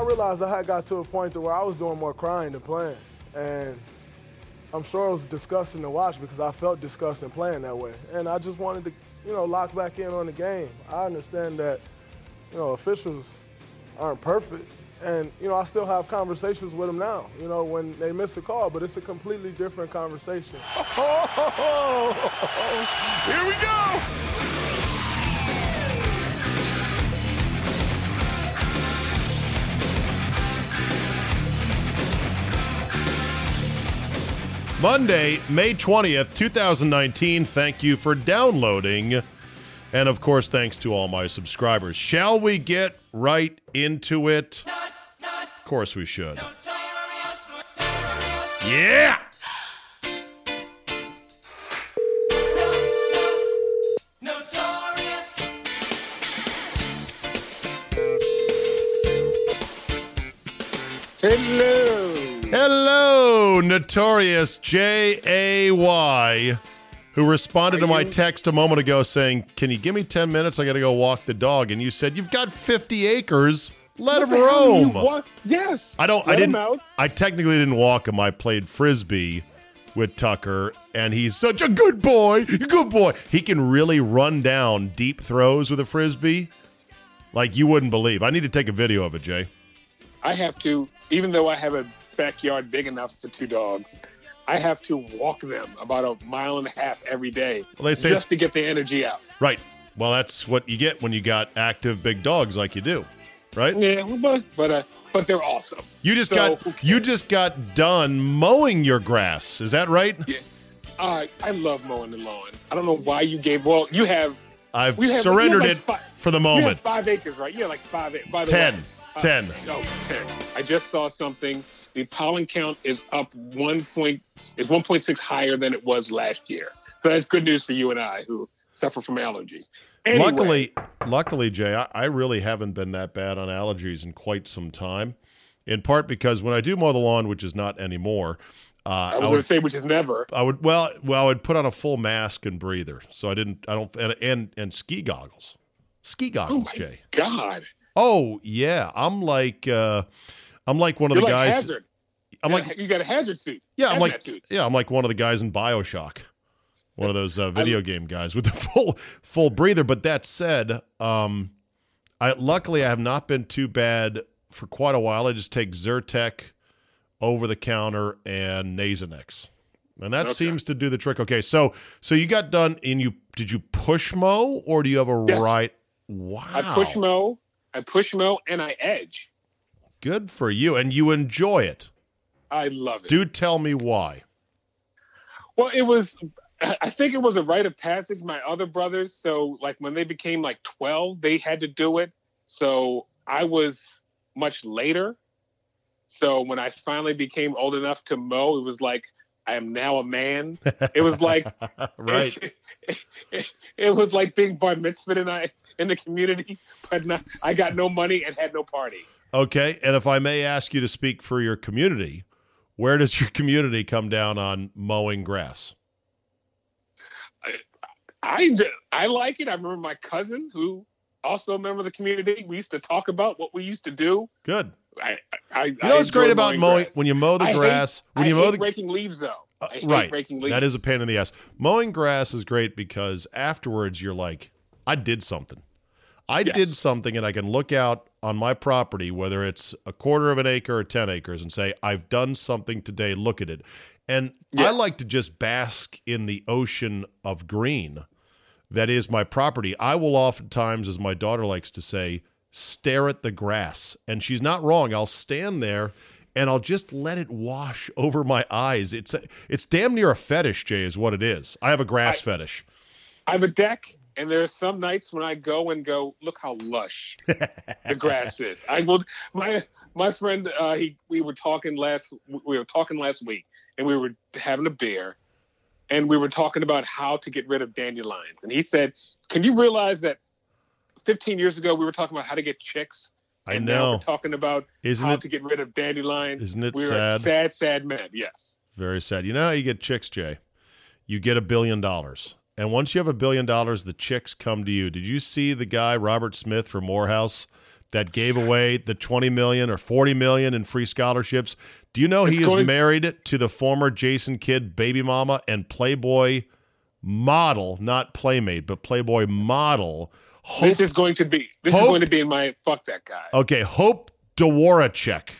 I realized I had got to a point to where I was doing more crying than playing, and I'm sure it was disgusting to watch because I felt disgusting playing that way, and I just wanted to, you know, lock back in on the game. I understand that, you know, officials aren't perfect, and you know, I still have conversations with them now. You know, when they miss a call, but it's a completely different conversation. Here we go. Monday, May 20th, 2019. Thank you for downloading. And of course, thanks to all my subscribers. Shall we get right into it? Of course, we should. Yeah! Hello. Hello, Notorious J A Y, who responded Are to my you- text a moment ago saying, Can you give me 10 minutes? I got to go walk the dog. And you said, You've got 50 acres. Let What him the hell do you roam. Yes. I don't, I Let him didn't. I technically didn't walk him. I played frisbee with Tucker, and he's such a good boy. Good boy. He can really run down deep throws with a frisbee like you wouldn't believe. I need to take a video of it, Jay. I have to, even though I have a backyard big enough for two dogs, I have to walk them about a mile and a half every day Well, they say just to get the energy out. Right. Well, that's what you get when you got active big dogs like you do, right? Yeah, but but uh, but they're awesome. You just So, got you just got done mowing your grass. Is that right? Yeah. Uh, I love mowing the lawn. I don't know why you gave. Well, you have I've have- surrendered we have it like for the you have moment. five acres, right? Yeah, like five. By the Ten. way, uh, Ten. No, ten. I just saw something. The pollen count is up one point. Is one point six higher than it was last year. So that's good news for you and I who suffer from allergies. Anyway, Luckily, luckily, Jay, I, I really haven't been that bad on allergies in quite some time. In part because when I do mow the lawn, which is not anymore, uh, I was going would to say which is never. I would well well I would put on a full mask and breather, so I didn't I don't and and, and ski goggles, ski Oh goggles, my Jay. God! Oh yeah, I'm like uh, I'm like one of You're the like guys. hazard. I'm like you got a hazard suit. yeah, I'm hazmat like suit. yeah, I'm like one of the guys in Bioshock, one of those uh, video game guys with the full full breather. But that said, um, I luckily I have not been too bad for quite a while. I just take Zyrtec over the counter and Nasonex. And that Okay. seems to do the trick. Okay, so so you got done and you did you push mo or do you have a Yes. right wow I push mow. I push mow and I edge. good for you and you enjoy it. I love it. Do tell me why. Well, it was. I think it was a rite of passage. My other brothers, so like when they became like twelve, they had to do it. So I was much later. So when I finally became old enough to mow, it was like I am now a man. It was like right. It, it was like being bar mitzvah and I, in the community, but not, I got no money and had no party. Okay, and if I may ask you to speak for your community, where does your community come down on mowing grass? I I like it. I remember my cousin who also a member of the community. We used to talk about what we used to do. Good. I, I, You know what's great about mowing when you mow the I hate- grass when I you hate mow the raking leaves though. Uh, I hate right. raking leaves. That is a pain in the ass. Mowing grass is great because afterwards you're like, I did something. I Yes. did something, and I can look out on my property, whether it's a quarter of an acre or 10 acres, and say, I've done something today. Look at it. And I like to just bask in the ocean of green that is my property. I will oftentimes, as my daughter likes to say, stare at the grass. And she's not wrong. I'll stand there and I'll just let it wash over my eyes. It's it's damn near a fetish, Jay, is what it is. I have a grass I- fetish. I have a deck, and there are some nights when I go and go, look how lush the grass is. I will. My my friend, uh, he we were talking last we were talking last week, and we were having a beer, and we were talking about how to get rid of dandelions, and he said, "Can you realize that 15 years ago we were talking about how to get chicks, I and now know. we're talking about Isn't how it to get rid of dandelions? isn't it we're sad? sad, sad men. Yes." Very sad. You know how you get chicks, Jay? You get a billion dollars. And once you have a billion dollars, the chicks come to you. Did you see the guy, Robert Smith from Morehouse, that gave away the 20 million or 40 million in free scholarships. Do you know It's he is married to the former Jason Kidd baby mama and Playboy model, not playmate, but Playboy model. Hope, This is going to be this Hope- is going to be in my fuck that guy. okay, Hope Dworaczyk.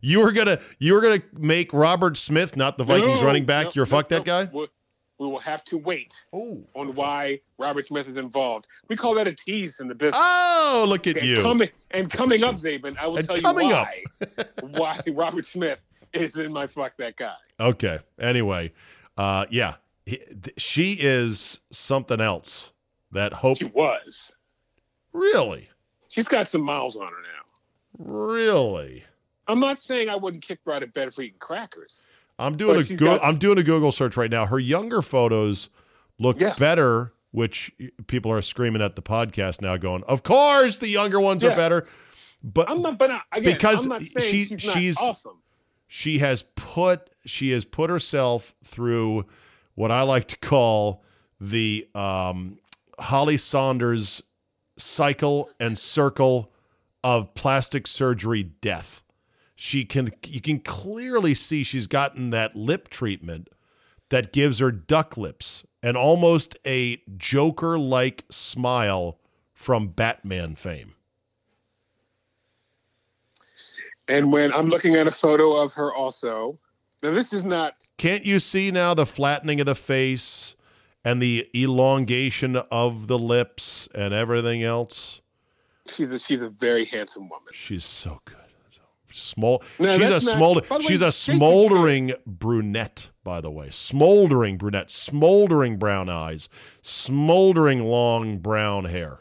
You were gonna you were gonna make Robert Smith, not the Vikings No, running back, no, your no, fuck that guy. We, will have to wait Oh, on why Robert Smith is involved. We call that a tease in the business. oh, look at and you. coming and coming up, Czaban, I will And tell you why why Robert Smith is in my fuck that guy. Okay. Anyway, uh, yeah, He- th- she is something else. That Hope She was. really, She's got some miles on her now. really. I'm not saying I wouldn't kick her out of bed for eating crackers. I'm doing But a go- got- I'm doing a Google search right now. Her younger photos look Yes. better, which people are screaming at the podcast now, going, "Of course, the younger ones are better." But I'm not, but I- again, Because I'm not she- she's she's- awesome. she has put she has put herself through what I like to call the um, Holly Saunders cycle and circle of plastic surgery death. She can you can clearly see she's gotten that lip treatment that gives her duck lips and almost a Joker like smile from Batman fame. And when I'm looking at a photo of her, also, now this is not. Can't you see now the flattening of the face and the elongation of the lips and everything else? She's a she's a very handsome woman. She's so good. Small. No, she's a that's not- smolder. way, She's a smoldering brunette, by the way. Smoldering brunette. Smoldering brown eyes. Smoldering long brown hair.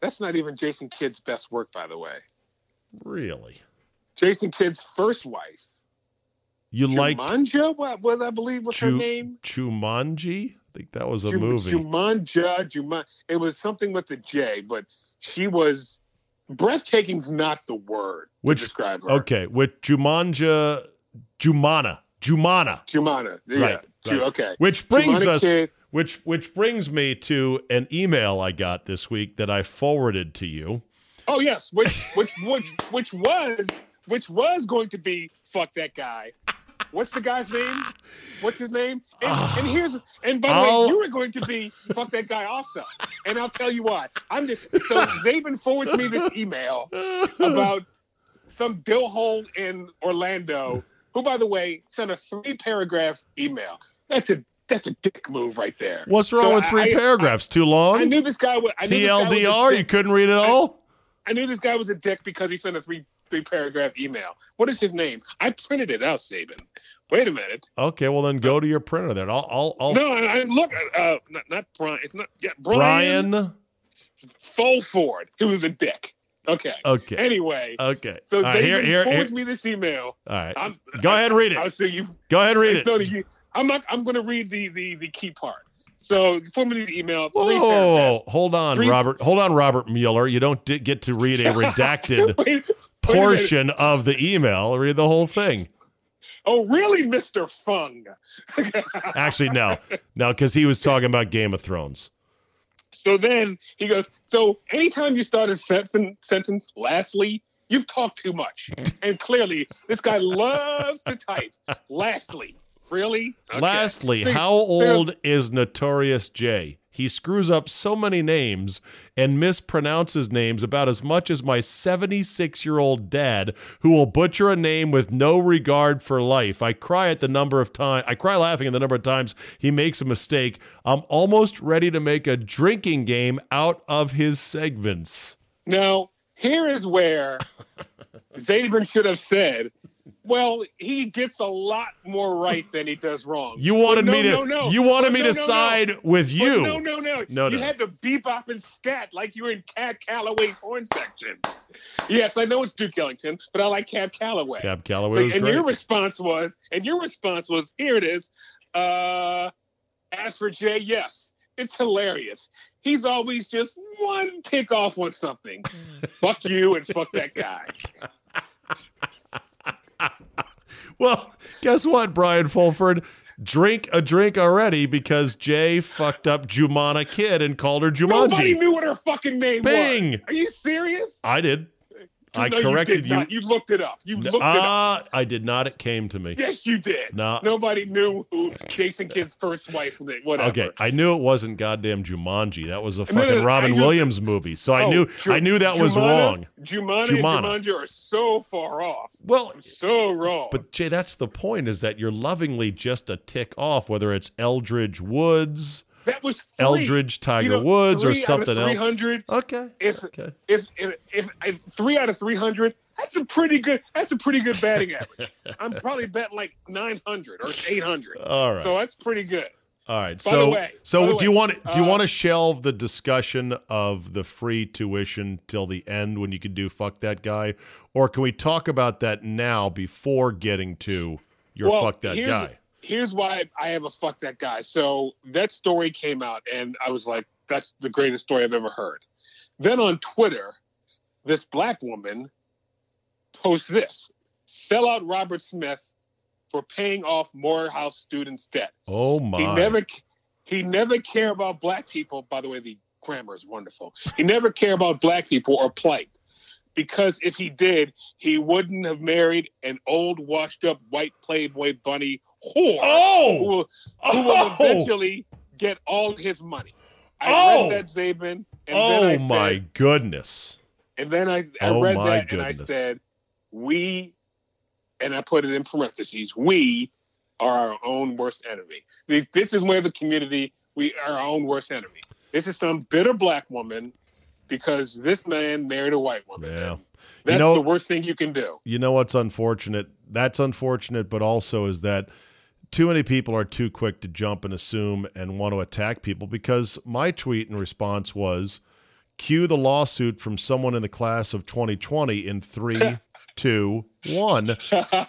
That's not even Jason Kidd's best work, by the way. Really. Jason Kidd's first wife, You like Jumanja, what was I believe was her name? Jumanji? I think that was a movie. Jumanja, Juman. It was something with the J, but she was breathtaking's not the word Which- to describe her. okay, with Jumanja, Jumana, Jumana. Jumana, yeah, Right, right. okay. Which brings Jumana us Kidd, which which brings me to an email I got this week that I forwarded to you. Oh yes, which which which which was which was going to be fuck that guy. What's the guy's name? What's his name? And, ah. and here's and by the I'll- way, you are going to be fuck that guy also. And I'll tell you why. I'm just so Czaban forwards me this email about some dill hole in Orlando, who by the way sent a three paragraph email. That's a that's a dick move right there. What's wrong So with three I- I- paragraphs? Too long? I knew this guy was I knew this guy was a TLDR, dick. you couldn't read it all? I knew this guy was a dick because he sent a three three paragraph email. What is his name? I printed it out, Czaban. Wait a minute. Okay, well then go to your printer then. I'll I'll, I'll No, I, I look. Uh, not, not Brian. It's not. Yeah, Brian, Brian. Fulford. He was a dick. Okay. Okay. Anyway, Okay. so right, here, here, here. me this email. All right. I'm, Go ahead and read I'll it. see you. Go ahead and read it. No, you. I'm not. I'm going to read the the the key part. So for me this email. Whoa, three whoa, whoa, paragraphs. whoa. hold on, Three- Robert. Hold on, Robert Mueller. You don't di- get to read a redacted Wait, wait a minute. Portion of the email. Read the whole thing. Oh, really, Mister Fung? Actually, no, no, because he was talking about Game of Thrones. So then he goes, So anytime you start a sentence, sentence lastly, you've talked too much. And clearly, this guy loves to type. Lastly. Really? Okay. Lastly, So- how old is Notorious J? He screws up so many names and mispronounces names about as much as my 76 year old dad, who will butcher a name with no regard for life. I cry at the number of times, I cry laughing at the number of times he makes a mistake. I'm almost ready to make a drinking game out of his segments. Now, here is where Czaban should have said, Well, he gets a lot more right than he does wrong. You wanted no, me to no, no. you wanted me No, to no, no. side with But you. No, no, no. No, you no. had to bebop and scat like you were in Cab Calloway's horn section. Yes, I know it's Duke Ellington, but I like Cab Calloway. Cab So, Calloway was and great. your response was, and your response was, here it is. Uh, as for Jay, yes, it's hilarious. He's always just one tick off on something. fuck you and fuck that guy. Well, guess what, Brian Fulford? Drink a drink already because Jay fucked up Jumana Kidd and called her Nobody Jumanji. knew what her fucking name Bing. was. Are you serious? I did. I no, you corrected you. not. You looked it up. You looked it up. Ah, I did not. It came to me. Yes, you did. No. Nobody knew who Jason Kidd's first wife was. Whatever. Okay, I knew it wasn't goddamn Jumanji. That was a No, no, fucking no, Robin just- Williams movie. So I Oh, knew Ju- I knew that was wrong. Jumana, Jumana. and Jumanji are so far off. Well, So wrong. but Jay, that's the point. Is that you're lovingly just a tick off, whether it's Eldridge Woods, that was three. Eldridge Tiger You know, Woods, or three out of something else. 300 Okay. It's, Okay. it's, if, if, if three out of three hundred. That's a pretty good. That's a pretty good batting average. I'm probably betting like nine hundred or eight hundred. All right. So that's pretty good. All right. By the so, way- so do you way, want do you uh, want to shelve the discussion of the free tuition till the end when you can do fuck that guy, or can we talk about that now before getting to your Well, fuck that guy? Here's why I have a fuck that guy. So that story came out, and I was like, "That's the greatest story I've ever heard." Then on Twitter, this black woman posts this: "Sell out Robert Smith for paying off Morehouse students' debt." Oh my! He never he never care about black people. By the way, the grammar is wonderful. He never care about black people or plight. Because if he did, he wouldn't have married an old, washed-up white Playboy bunny whore oh! who, oh will, who will oh eventually get all his money. I Oh! read that Czaban, and then oh I my said, goodness! and then I, I Oh read my that and I said, we, and I put it in parentheses, we are our own worst enemy. This, this is where the community, we are our own worst enemy. This is some bitter black woman because this man married a white woman. Yeah. That's know- the worst thing you can do. You know what's unfortunate? That's unfortunate, but also is that too many people are too quick to jump and assume and want to attack people because my tweet in response was cue the lawsuit from someone in the class of 2020 in three, two, one.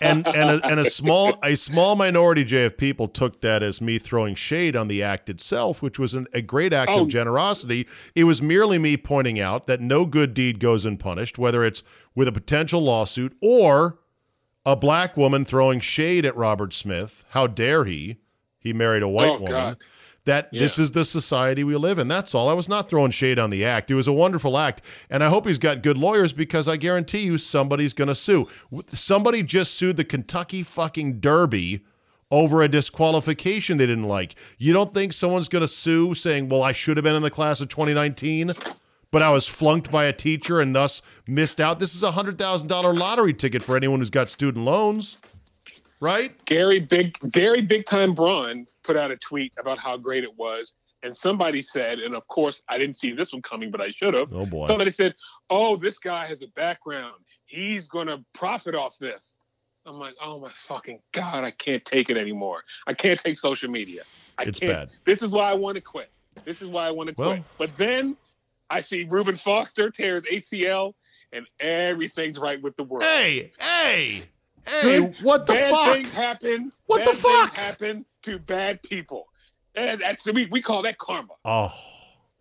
And and a, and a small a small minority J of people took that as me throwing shade on the act itself, which was an, a great act Oh. of generosity. It was merely me pointing out that no good deed goes unpunished, whether it's with a potential lawsuit or a black woman throwing shade at Robert Smith. How dare he? He married a white Oh, woman. God. That this is the society we live in. That's all. I was not throwing shade on the act. It was a wonderful act, and I hope he's got good lawyers because I guarantee you somebody's going to sue. Somebody just sued the Kentucky fucking Derby over a disqualification they didn't like. You don't think someone's going to sue saying, "Well, I should have been in the class of 2019"? but I was flunked by a teacher and thus missed out. This is a hundred thousand dollar lottery ticket for anyone who's got student loans, right? Gary Big Gary Big Time Braun put out a tweet about how great it was, and somebody said, and of course I didn't see this one coming, but I should have. Oh boy. Somebody said, "Oh, this guy has a background. He's gonna profit off this." I'm like, "Oh my fucking god, I can't take it anymore. I can't take social media. I It's can't. bad. This is why I want to quit. This is why I want to Well- quit." But then I see Reuben Foster tears ACL, and everything's right with the world. Hey, hey, hey! Good- What the bad fuck? things happen. What the bad things fuck? happen to bad people, and that's we we call that karma. Oh,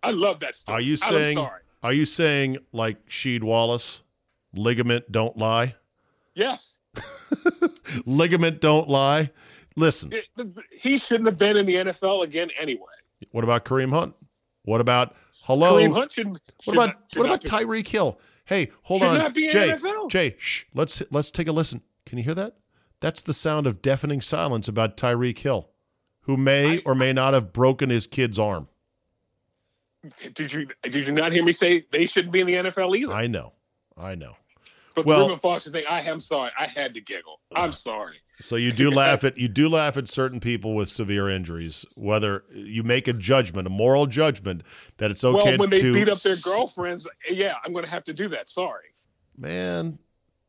I love that stuff. are you I'm saying? sorry. Are you saying like Sheed Wallace? Ligament don't lie. Yes, Ligament don't lie. Listen, It- he shouldn't have been in the NFL again anyway. what about Kareem Hunt? What about hello? Kareem Hunt should. What should about not- should what about be- Tyreek Hill? Hey, hold Should on, not be Jay. NFL. Jay, shh. Let's let's take a listen. Can you hear that? That's the sound of deafening silence about Tyreek Hill, who may or may not have broken his kid's arm. Did you did you not hear me say they shouldn't be in the NFL either? I know, I know. but well- the Reuben Foster thing, I am sorry. I had to giggle. I'm sorry. So you do laugh at you do laugh at certain people with severe injuries, whether you make a judgment, a moral judgment that it's okay well, when they to beat up their girlfriends, yeah, I'm going to have to do that. Sorry. Man,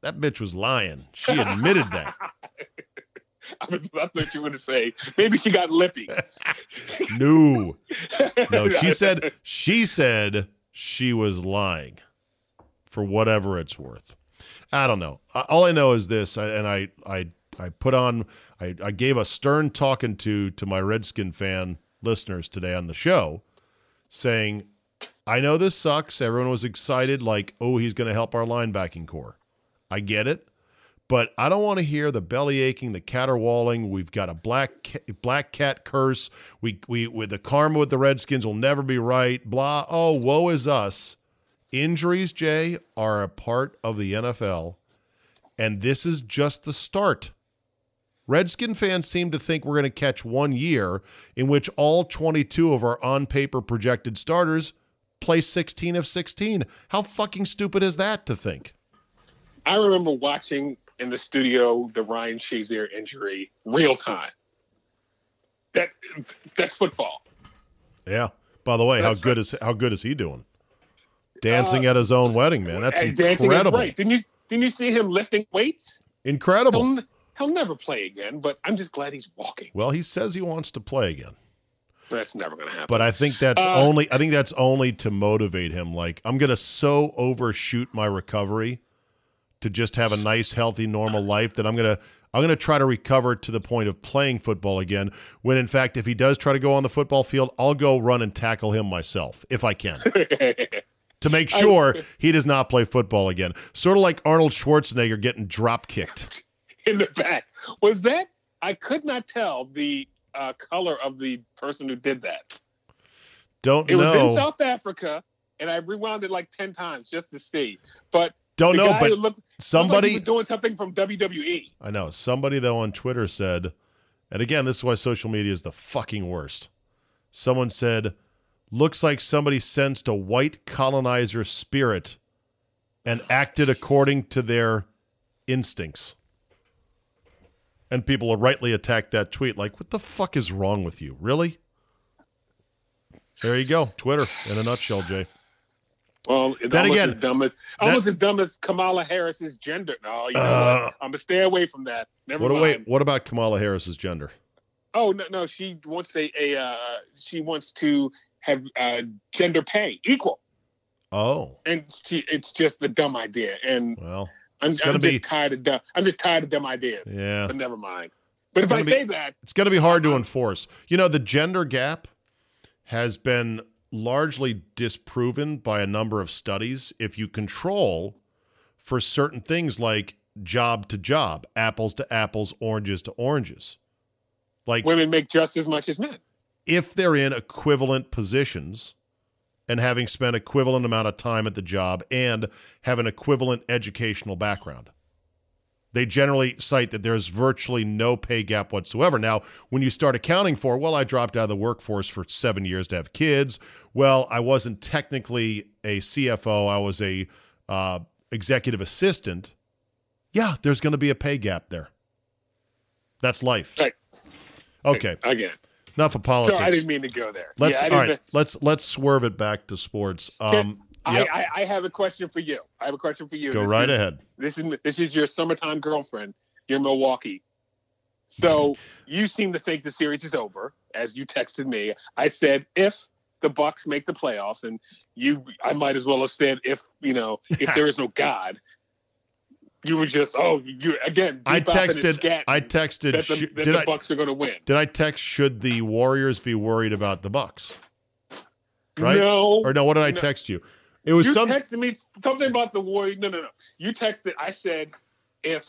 that bitch was lying. She admitted that. I was I thought you were going to say maybe she got lippy. No, no. She said she said she was lying, for whatever it's worth. I don't know. All I know is this, and I I I put on I, I gave a stern talking to to my Redskin fan listeners today on the show, saying, I know this sucks. Everyone was excited, like, oh, he's going to help our linebacking corps. I get it. But I don't want to hear the belly aching, the caterwauling. We've got a black ca- black cat curse. We we with the karma with the Redskins will never be right. Blah. Oh, woe is us. Injuries, Jay, are a part of the NFL, and this is just the start. Redskin fans seem to think we're going to catch one year in which all 22 of our on paper projected starters play 16 of 16. How fucking stupid is that to think? I remember watching in the studio the Ryan Shazier injury real time. That that's football. Yeah. By the way, That's how good is how good is he doing? Dancing at his own wedding, man. That's And dancing is incredible. great. Didn't you didn't you see him lifting weights? Incredible. He'll, he'll never play again, but I'm just glad he's walking. Well, he says he wants to play again. That's never going to happen. But I think that's Uh, only I think that's only to motivate him. Like I'm gonna so overshoot my recovery to just have a nice, healthy, normal life that I'm gonna I'm gonna try to recover to the point of playing football again. When in fact, if he does try to go on the football field, I'll go run and tackle him myself if I can to make I- sure he does not play football again. Sort of like Arnold Schwarzenegger getting drop kicked. in the back. Was that? I could not tell the uh, color of the person who did that. Don't It was in. South Africa, and I rewound it like ten times just to see. But Don't the know, but looked, looked like somebody doing something from. WWE. I know. Somebody, though, on Twitter said, and again, this is why social media is the fucking worst. Someone said, looks like somebody sensed a white colonizer spirit and acted according to their instincts. And people have rightly attacked that tweet, like, what the fuck is wrong with you? Really? There you go. Twitter in a nutshell, Jay. Well, it's Then almost again, as dumb as almost as dumb as Kamala Harris's gender. No, you know Uh, what? I'm gonna stay away from that. Never What, mind. wait, what about Kamala Harris's gender? Oh no, no, she wants a, a uh, she wants to have uh, gender pay equal, Oh, and she, it's just the dumb idea. And well, I'm, I'm just be- tired of dumb. I'm just tired of dumb ideas. yeah. But never mind. But It's if I be- say that, It's going to be hard to enforce. You know, the gender gap has been largely disproven by a number of studies. If you control for certain things like job to job, apples to apples, oranges to oranges, like women make just as much as men. if they're in equivalent positions and having spent equivalent amount of time at the job and have an equivalent educational background. They generally cite that there's virtually no pay gap whatsoever. Now, when you start accounting for, well, I dropped out of the workforce for seven years to have kids. Well, I wasn't technically a CFO. I was a uh, executive assistant. Yeah, there's going to be a pay gap there. That's life. Right. Okay, Again. enough of So politics. I didn't mean to go there. Let's yeah, I all. Let's let's swerve it back to sports. Um, I, yep, I, I have a question for you. I have a question for you. go This right is- ahead. This is this is your summertime girlfriend. You're Milwaukee. So you seem to think the series is over, as you texted me. I said if the Bucks make the playoffs, and you, I might as well have said if you know if there is no God. You were just oh you again. I texted. I texted. that the, sh- that did the I Bucks are going to win. did I text? Should the Warriors be worried about the Bucks? right? No, Or no? What did I No. text you? It was you some. texted me something about the Warriors. No, no, no. You texted. I said if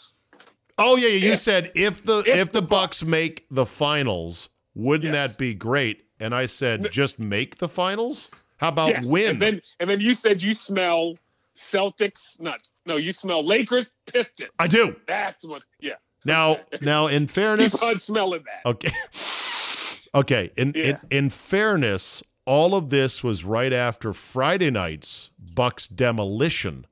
oh yeah, yeah. You if- said if the if, if the the Bucks Bucks- make the finals, wouldn't Yes. that be great? And I said, No. just make the finals. How about yes, win? and then and then you said you smell Celtics. Not no, you smell Lakers, Pistons. I do That's what. Yeah. now. Now, in fairness, Keep on smelling that. Okay. okay. In, in in fairness, all of this was right after Friday night's Bucks demolition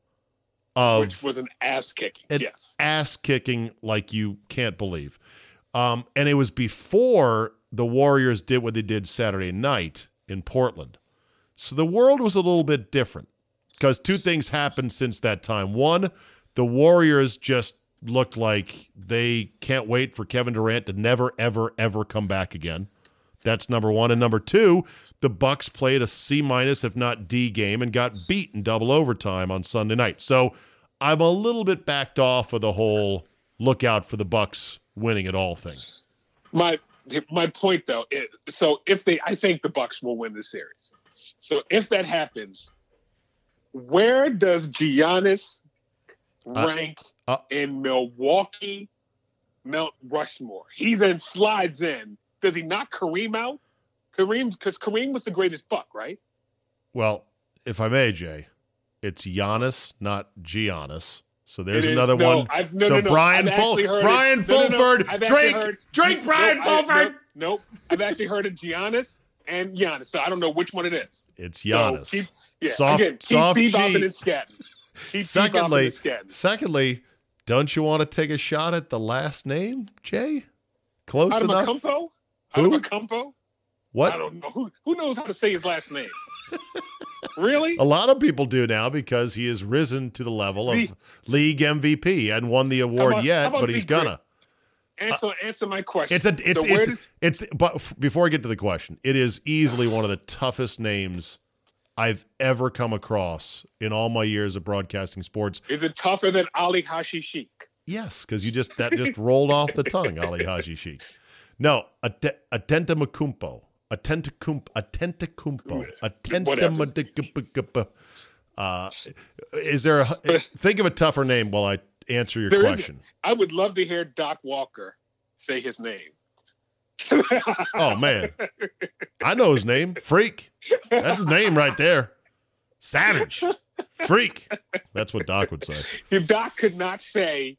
of which was an ass kicking. Yes. ass kicking like you can't believe. Um, and it was before the Warriors did what they did Saturday night in Portland. So the world was a little bit different because two things happened since that time. One, the Warriors just looked like they can't wait for Kevin Durant to never, ever, ever come back again. That's number one. And number two, the Bucks played a C minus, if not D game, and got beat in double overtime on Sunday night. So I'm a little bit backed off of the whole look out for the Bucks winning at all thing. My my point though. Is, so if they, I think the Bucks will win the series. So if that happens, where does Giannis Uh, rank uh, in Milwaukee Mount Rushmore? He then slides in. Does he knock Kareem out? Kareem, because Kareem was the greatest Buck, right? Well, if I may, Jay, It's Giannis, not Giannis. So there's is- another no, one. I've, no, so no, no. Brian Ful-. Brian No, no, no. Fulford, Drake, heard- Drake, Brian Fulford. Nope. I've actually heard of Giannis and Giannis, so I don't know which one it is. It's So Giannis. keep, yeah, Soft- again, keep soft bebopping and scatting. Keep Secondly- and scatting. Secondly, don't you want to take a shot at the last name, Jay? Close enough. Who? Adamacumpo? I What? I don't know. Who, who knows how to say his last name? really? A lot of people do now because he has risen to the level of The- league MVP and won the award about- yet, but he's gonna. Answer, uh, answer my question. It's a it's so it's does, it's but f- before I get to the question, it is easily one of the toughest names I've ever come across in all my years of broadcasting sports. is it tougher than Ali Hashi Sheik? Yes, because you just that just rolled off the tongue, Ali Haji Sheik. No, Atenta Makumpo. Atentacumpo. Atentacumpo. Atentacumpo. Uh, is there a think of a tougher name while I answer your There question? I would love to hear Doc Walker say his name. Oh man, I know his name. Freak. That's his name right there. Savage. Freak. That's what Doc would say. If Doc could not say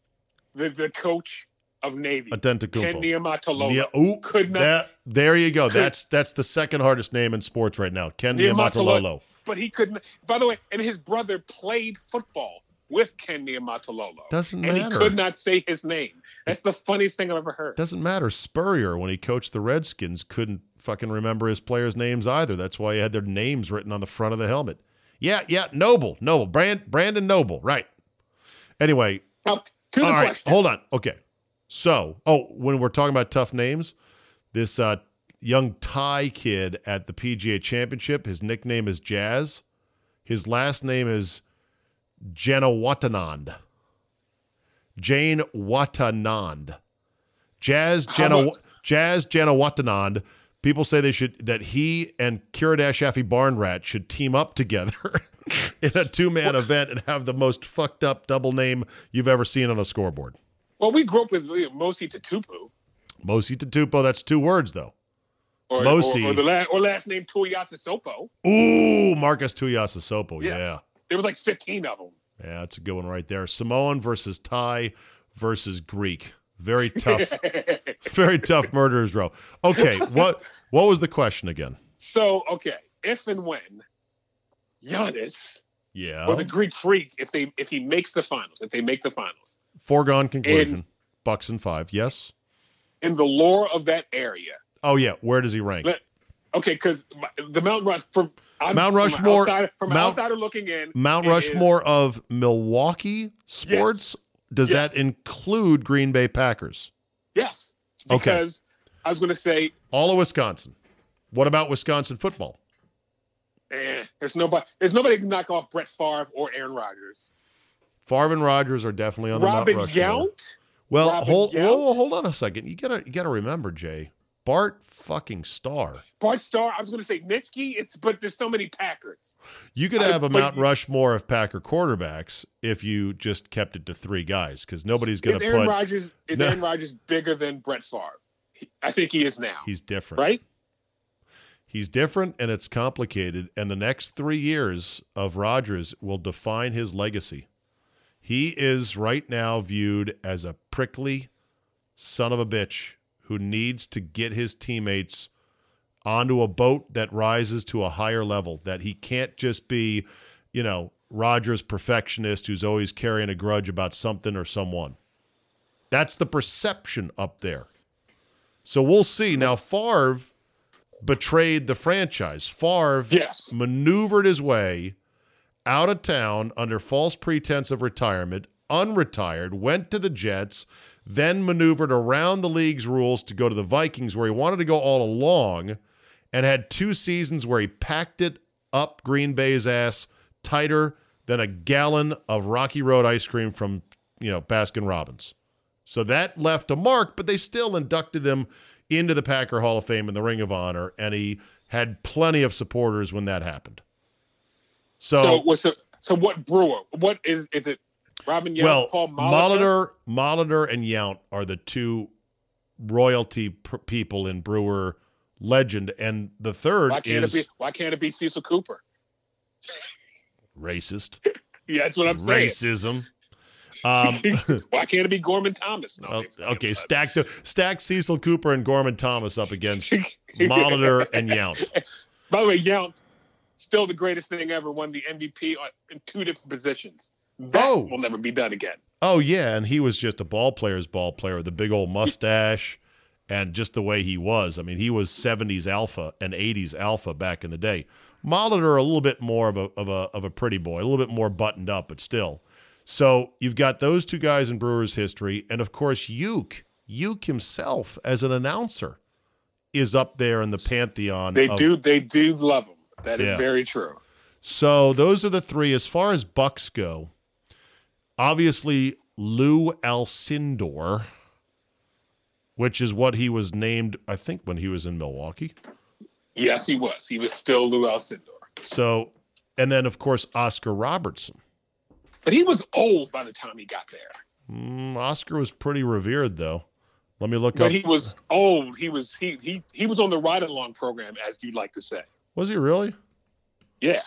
the, the coach of Navy, Ken. Niumatalolo. Yeah, ooh, Could not- that, there you go. could- that's that's the second hardest name in sports right now. Ken Niumatalolo. But he couldn't. By the way, and his brother played football with Ken Niumatalolo. Doesn't and matter. he could not say his name. That's the funniest thing I've ever heard. Doesn't matter. Spurrier, when he coached the Redskins, couldn't fucking remember his players' names either. That's why he had their names written on the front of the helmet. Yeah, yeah, Noble, Noble, Brand, Brandon Noble, right? Anyway, Now, to the all right, question. hold on. Okay, so oh, when we're talking about tough names, this uh, young Thai kid at the PGA Championship, his nickname is Jazz. His last name is Janewattananond. Jane Watanand. Jazz Jana about- Jazz Janewattananond. People say they should that he and Kiradech Aphibarnrat should team up together in a two-man event and have the most fucked up double name you've ever seen on a scoreboard. Well, we grew up with Mosi Tatupu. Mosi Tatupu, that's two words though. Or, Mosi. or, or the la- or last name Tuiasa Sopo. Ooh, Marcus Tuiasosopo. Yes. Yeah. There was like 15 of them. Yeah, that's a good one right there. Samoan versus Thai versus Greek. Very tough, very tough murderers row. Okay, what what was the question again? so, okay, if and when Giannis Yeah. or the Greek Freak, if they if he makes the finals, if they make the finals, Foregone conclusion. Bucks and five. Yes. in the lore of that area, Oh yeah. Where does he rank? Let- okay, because the Mount Rush from I'm, Mount from Rushmore- outsider, from an Mount- outsider looking in, Mount it is- Rushmore of Milwaukee sports. Does Yes. that include Green Bay Packers? yes, Okay. because I was going to say, All of Wisconsin. What about Wisconsin football? eh, there's nobody, there's nobody can knock off Brett Favre or Aaron Rodgers. Favre and Rodgers are definitely on the Robin Mount Rushmore. Yount, Well, Robin hold Yount? hold on a second. You gotta you gotta remember, Jay. Bart fucking Starr. Bart Starr. I was going to say Nitschke. It's but there's so many Packers. You could have a Mount Rushmore of Packer quarterbacks if you just kept it to three guys, because nobody's gonna Is Aaron put. Rodgers is No. Aaron Rodgers bigger than Brett Favre? I think he is now. He's different. right. He's different, and it's complicated. And the next three years of Rodgers will define his legacy. He is right now viewed as a prickly son of a bitch who needs to get his teammates onto a boat that rises to a higher level. That he can't just be, you know, Rodgers perfectionist who's always carrying a grudge about something or someone. That's the perception up there. So we'll see. Now Favre betrayed the franchise. Favre Yes. maneuvered his way out of town under false pretense of retirement, unretired, went to the Jets, then maneuvered around the league's rules to go to the Vikings, where he wanted to go all along, and had two seasons where he packed it up Green Bay's ass tighter than a gallon of Rocky Road ice cream from, you know, Baskin Robbins. So that left a mark, but they still inducted him into the Packer Hall of Fame and the Ring of Honor, and he had plenty of supporters when that happened. So, So what's so, so what Brewer? What is is it? Robin Yount, well, Paul Molitor? Molitor, and Yount are the two royalty pr- people in Brewer legend, and the third Why can't is it be? Why can't it be Cecil Cooper? racist. Yeah, that's what I'm saying. Racism. Um, Why can't it be Gorman Thomas? No, they- okay, stack the stack Cecil Cooper and Gorman Thomas up against Molitor and Yount. By the way, Yount, still the greatest thing ever, won the MVP in two different positions. That Oh. will never be done again. Oh yeah, and he was just a ball player's ball player with a big old mustache and just the way he was. I mean, he was 70s alpha and 80s alpha back in the day. Molitor a little bit more of a of a of a pretty boy, a little bit more buttoned up, but still. So you've got those two guys in Brewers history, and of course Uke, Uke himself as an announcer is up there in the pantheon. They of- do, they do love him. That is Yeah. very true. So those are the three. As far as Bucks go, obviously Lou Alcindor, which is what he was named, I think, when he was in Milwaukee. Yes, he was. He was still Lou Alcindor. So, and then of course Oscar Robertson. But he was old by the time he got there. Mm, Oscar was pretty revered, though. Let me look up But up. he was old. He was he he he was on the ride along program, as you'd like to say. Was he really? Yeah,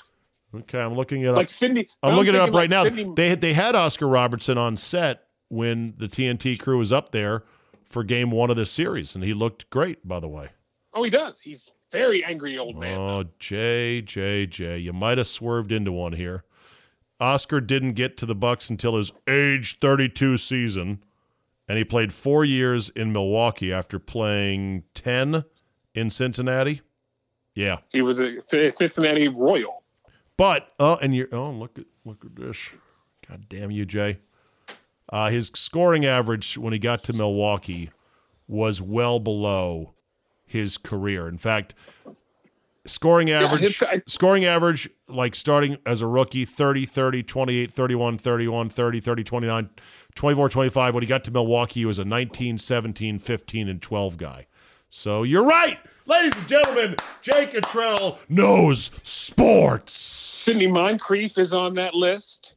Okay, I'm looking it up. like Sydney. I'm looking it up right now. They had, they had Oscar Robertson on set when the TNT crew was up there for game one of this series, and he looked great, by the way. oh, he does. He's very angry old man. Oh, Jay, Jay, Jay, you might have swerved into one here. Oscar didn't get to the Bucks until his age 32 season, and he played four years in Milwaukee after playing 10 in Cincinnati. Yeah, He was a Cincinnati Royal. but oh, and you're oh look at look at this. God damn you, Jay. Uh, his scoring average when he got to Milwaukee was well below his career. In fact, scoring average I- scoring average like starting as a rookie 30 30 28 31 31 30 30 29 24 25 when he got to Milwaukee he was a 19 17 15 and 12 guy. So you're right. Ladies and gentlemen, Jake Cottrell knows sports. Sidney Moncrief is on that list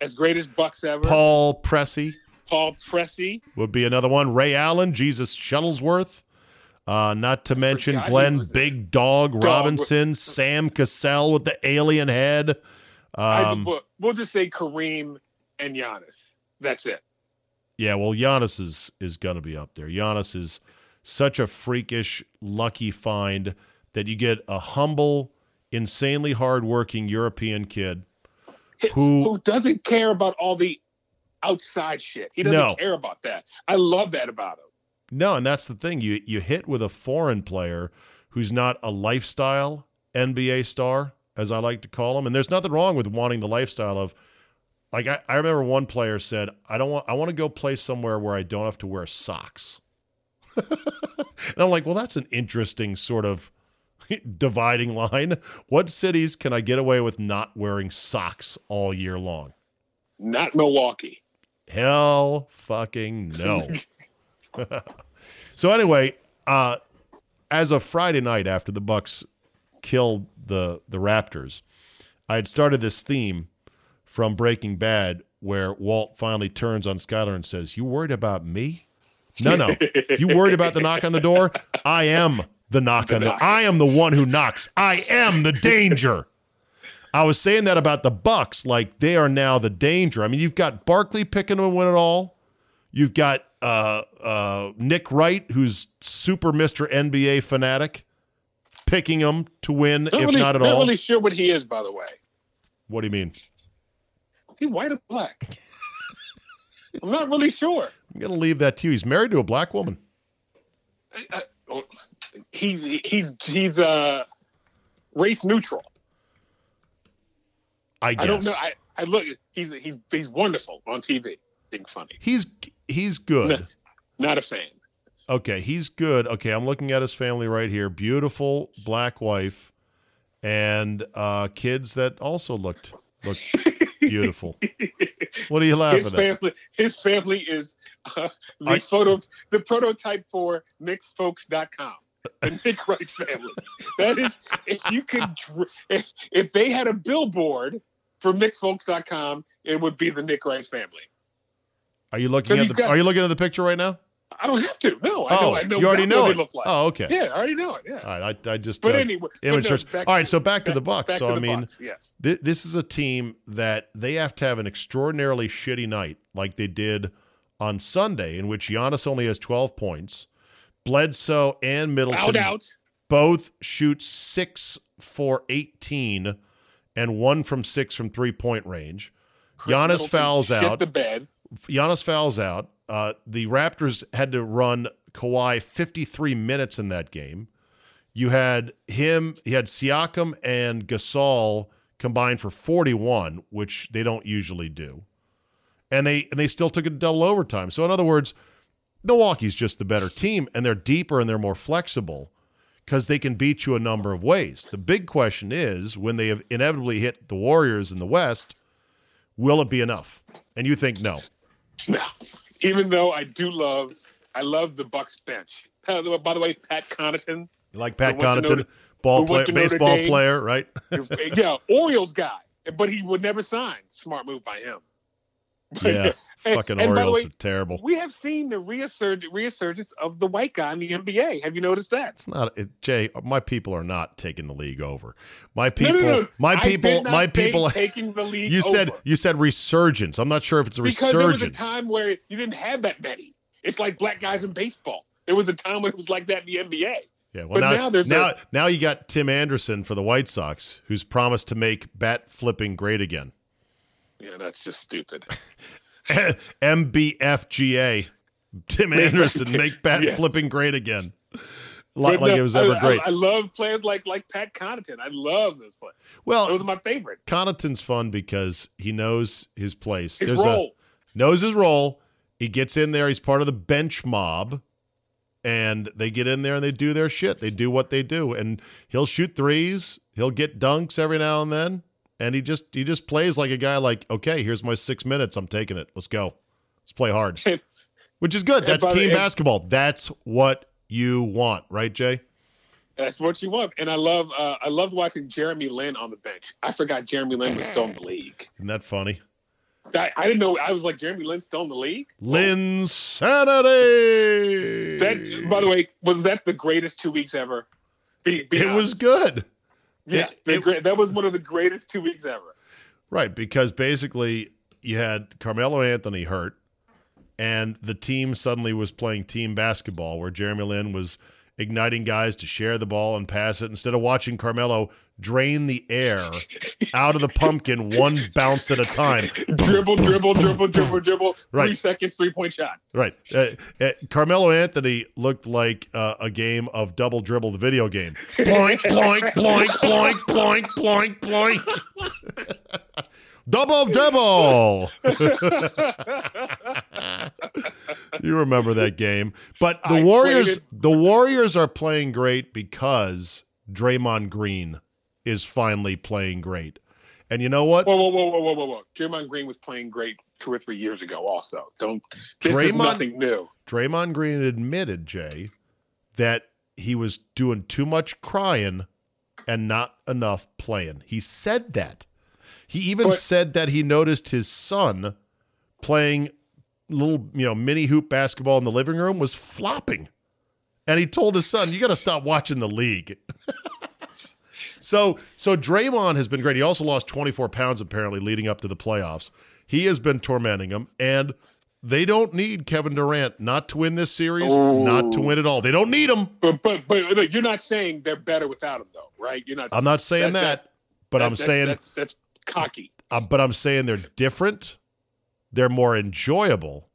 as great as Bucks ever. Paul Pressey Paul Pressey. would be another one. Ray Allen, Jesus Shuttlesworth. Uh, not to mention Glenn Big Dog Robinson, Sam Cassell with the alien head. Um, we'll, we'll just say Kareem and Giannis. That's it. yeah, well, Giannis is is going to be up there. Giannis is such a freakish, lucky find that you get a humble, insanely hardworking European kid who Who doesn't care about all the outside shit? He doesn't No. care about that. I love that about him. No, and that's the thing. You you hit with a foreign player who's not a lifestyle NBA star, as I like to call him. And there's nothing wrong with wanting the lifestyle of like I, I remember one player said, I don't want I want to go play somewhere where I don't have to wear socks. And I'm like, well, that's an interesting sort of dividing line. What cities can I get away with not wearing socks all year long? Not Milwaukee. Hell fucking no. so anyway, uh as of Friday night after the Bucks killed the the Raptors, I had started this theme from Breaking Bad where Walt finally turns on Skyler and says, "You worried about me? No, no. You worried about the knock on the door? I am the knock on the knock. I am the one who knocks. I am the danger." I was saying that about the Bucks, like they are now the danger. I mean, you've got Barkley picking to win it all. You've got uh, uh, Nick Wright, who's super Mister NBA fanatic, picking them to win, Not if really, not at not all. Not really sure what he is, by the way. What do you mean? Is he white or black? I'm not really sure. I'm gonna leave that to you. He's married to a black woman. I- I- he's he's he's uh race neutral. I guess I don't know. I, I look. He's he's he's wonderful on TV. Being funny. he's he's good. Not a fan. Okay, he's good. Okay, I'm looking at his family right here. Beautiful black wife and uh, kids that also looked looked beautiful. What are you laughing his at? family. His family is uh, the I- photo. The prototype for mixedfolks.com. The Nick Wright family. That is, if you could, if if they had a billboard for mixedfolks.com, it would be the Nick Wright family. Are you looking at the got- Are you looking at the picture right now? I don't have to. No, I know. oh, I know you already know what it. they look like. Oh, okay. Yeah, I already know it. Yeah. All right. I, I just. But uh, anyway, but image no, search. back All right. to- So back to the Bucks. Back So I mean, Bucks, yes. Th- this is a team that they have to have an extraordinarily shitty night like they did on Sunday, in which Giannis only has 12 points. Bledsoe and Middleton out. both shoot six for 18 and one from six from three point range. Khris Giannis Middleton fouls shit out. the bed. Giannis fouls out. Uh, the Raptors had to run Kawhi 53 minutes in that game. You had him, he had Siakam and Gasol combined for 41, which they don't usually do. And they and they still took to double overtime. So in other words, Milwaukee's just the better team and they're deeper and they're more flexible because they can beat you a number of ways. The big question is when they have inevitably hit the Warriors in the West, will it be enough? And you think no. No. Even though I do love, I love the Bucks bench. By the way- by the way, Pat Connaughton, You like Pat Connaughton, ball player, went to Notre baseball Dame. player, right? yeah, Orioles guy, but he would never sign. Smart move by him. Yeah, And- fucking and Orioles way, are terrible. We have seen the resurg- resurgence of the white guy in the NBA. Have you noticed that? It's not it, Jay. My people are not taking the league over. My people, no, no. my I people, my people. taking the league. You said over. you said resurgence. I'm not sure if it's a because there was a resurgence. time where you didn't have that many. It's like black guys in baseball. There was a time when it was like that in the NBA. yeah, well but now now there's now a- now you got Tim Anderson for the White Sox, who's promised to make bat flipping great again. Yeah, that's just stupid. MBFGA, Tim Anderson make bat Yeah. flipping great again. Like, no, it was ever I, great. I, I love players like like Pat Connaughton. I love this play. well, it was my favorite. Connaughton's fun because he knows his place. His There's role. a knows his role. He gets in there. He's part of the bench mob, and they get in there and they do their shit. They do what they do, and he'll shoot threes. He'll get dunks every now and then, and he just he just plays like a guy. Like, okay, here's my six minutes. I'm taking it. Let's go. Let's play hard, which is good. That's by the- team basketball. That's what you want, right, Jay? That's what you want. And I love uh, I loved watching Jeremy Lin on the bench. I forgot Jeremy Lin was still in the league. Isn't that funny? I, I didn't know. I was like Jeremy Lin's still in the league. Linsanity. That, by the way, was that the greatest two weeks ever? Be, be it was good. Yes, it- it- that was one of the greatest two weeks ever. Right, because basically you had Carmelo Anthony hurt, and the team suddenly was playing team basketball where Jeremy Lin was igniting guys to share the ball and pass it instead of watching Carmelo drain the air out of the pumpkin one bounce at a time. dribble, dribble, dribble, dribble, dribble. Three seconds, three point shot. Right. Uh, uh, Carmelo Anthony looked like uh, a game of double dribble, the video game. Bloink, bloink, bloink, bloink, bloink, bloink, bloink. double double. you remember that game. But the I Warriors the Warriors are playing great because Draymond Green is finally playing great. And you know what? Whoa, whoa, whoa, whoa, whoa, whoa, whoa! Draymond Green was playing great two or three years ago. Also, don't. This is nothing new. Draymond Green admitted, Jay, that he was doing too much crying and not enough playing. He said that. He even But- said that he noticed his son playing little, you know, mini hoop basketball in the living room was flopping. And he told his son, "You got to stop watching the league." so, so Draymond has been great. He also lost 24 pounds apparently leading up to the playoffs. He has been tormenting him and they don't need Kevin Durant not to win this series, not to oh. win it all. They don't need him. But but but look, you're not saying they're better without him, though, right? You're not. I'm not saying that, That- but that- I'm saying that's that's cocky. Uh, but I'm saying they're different. They're more enjoyable,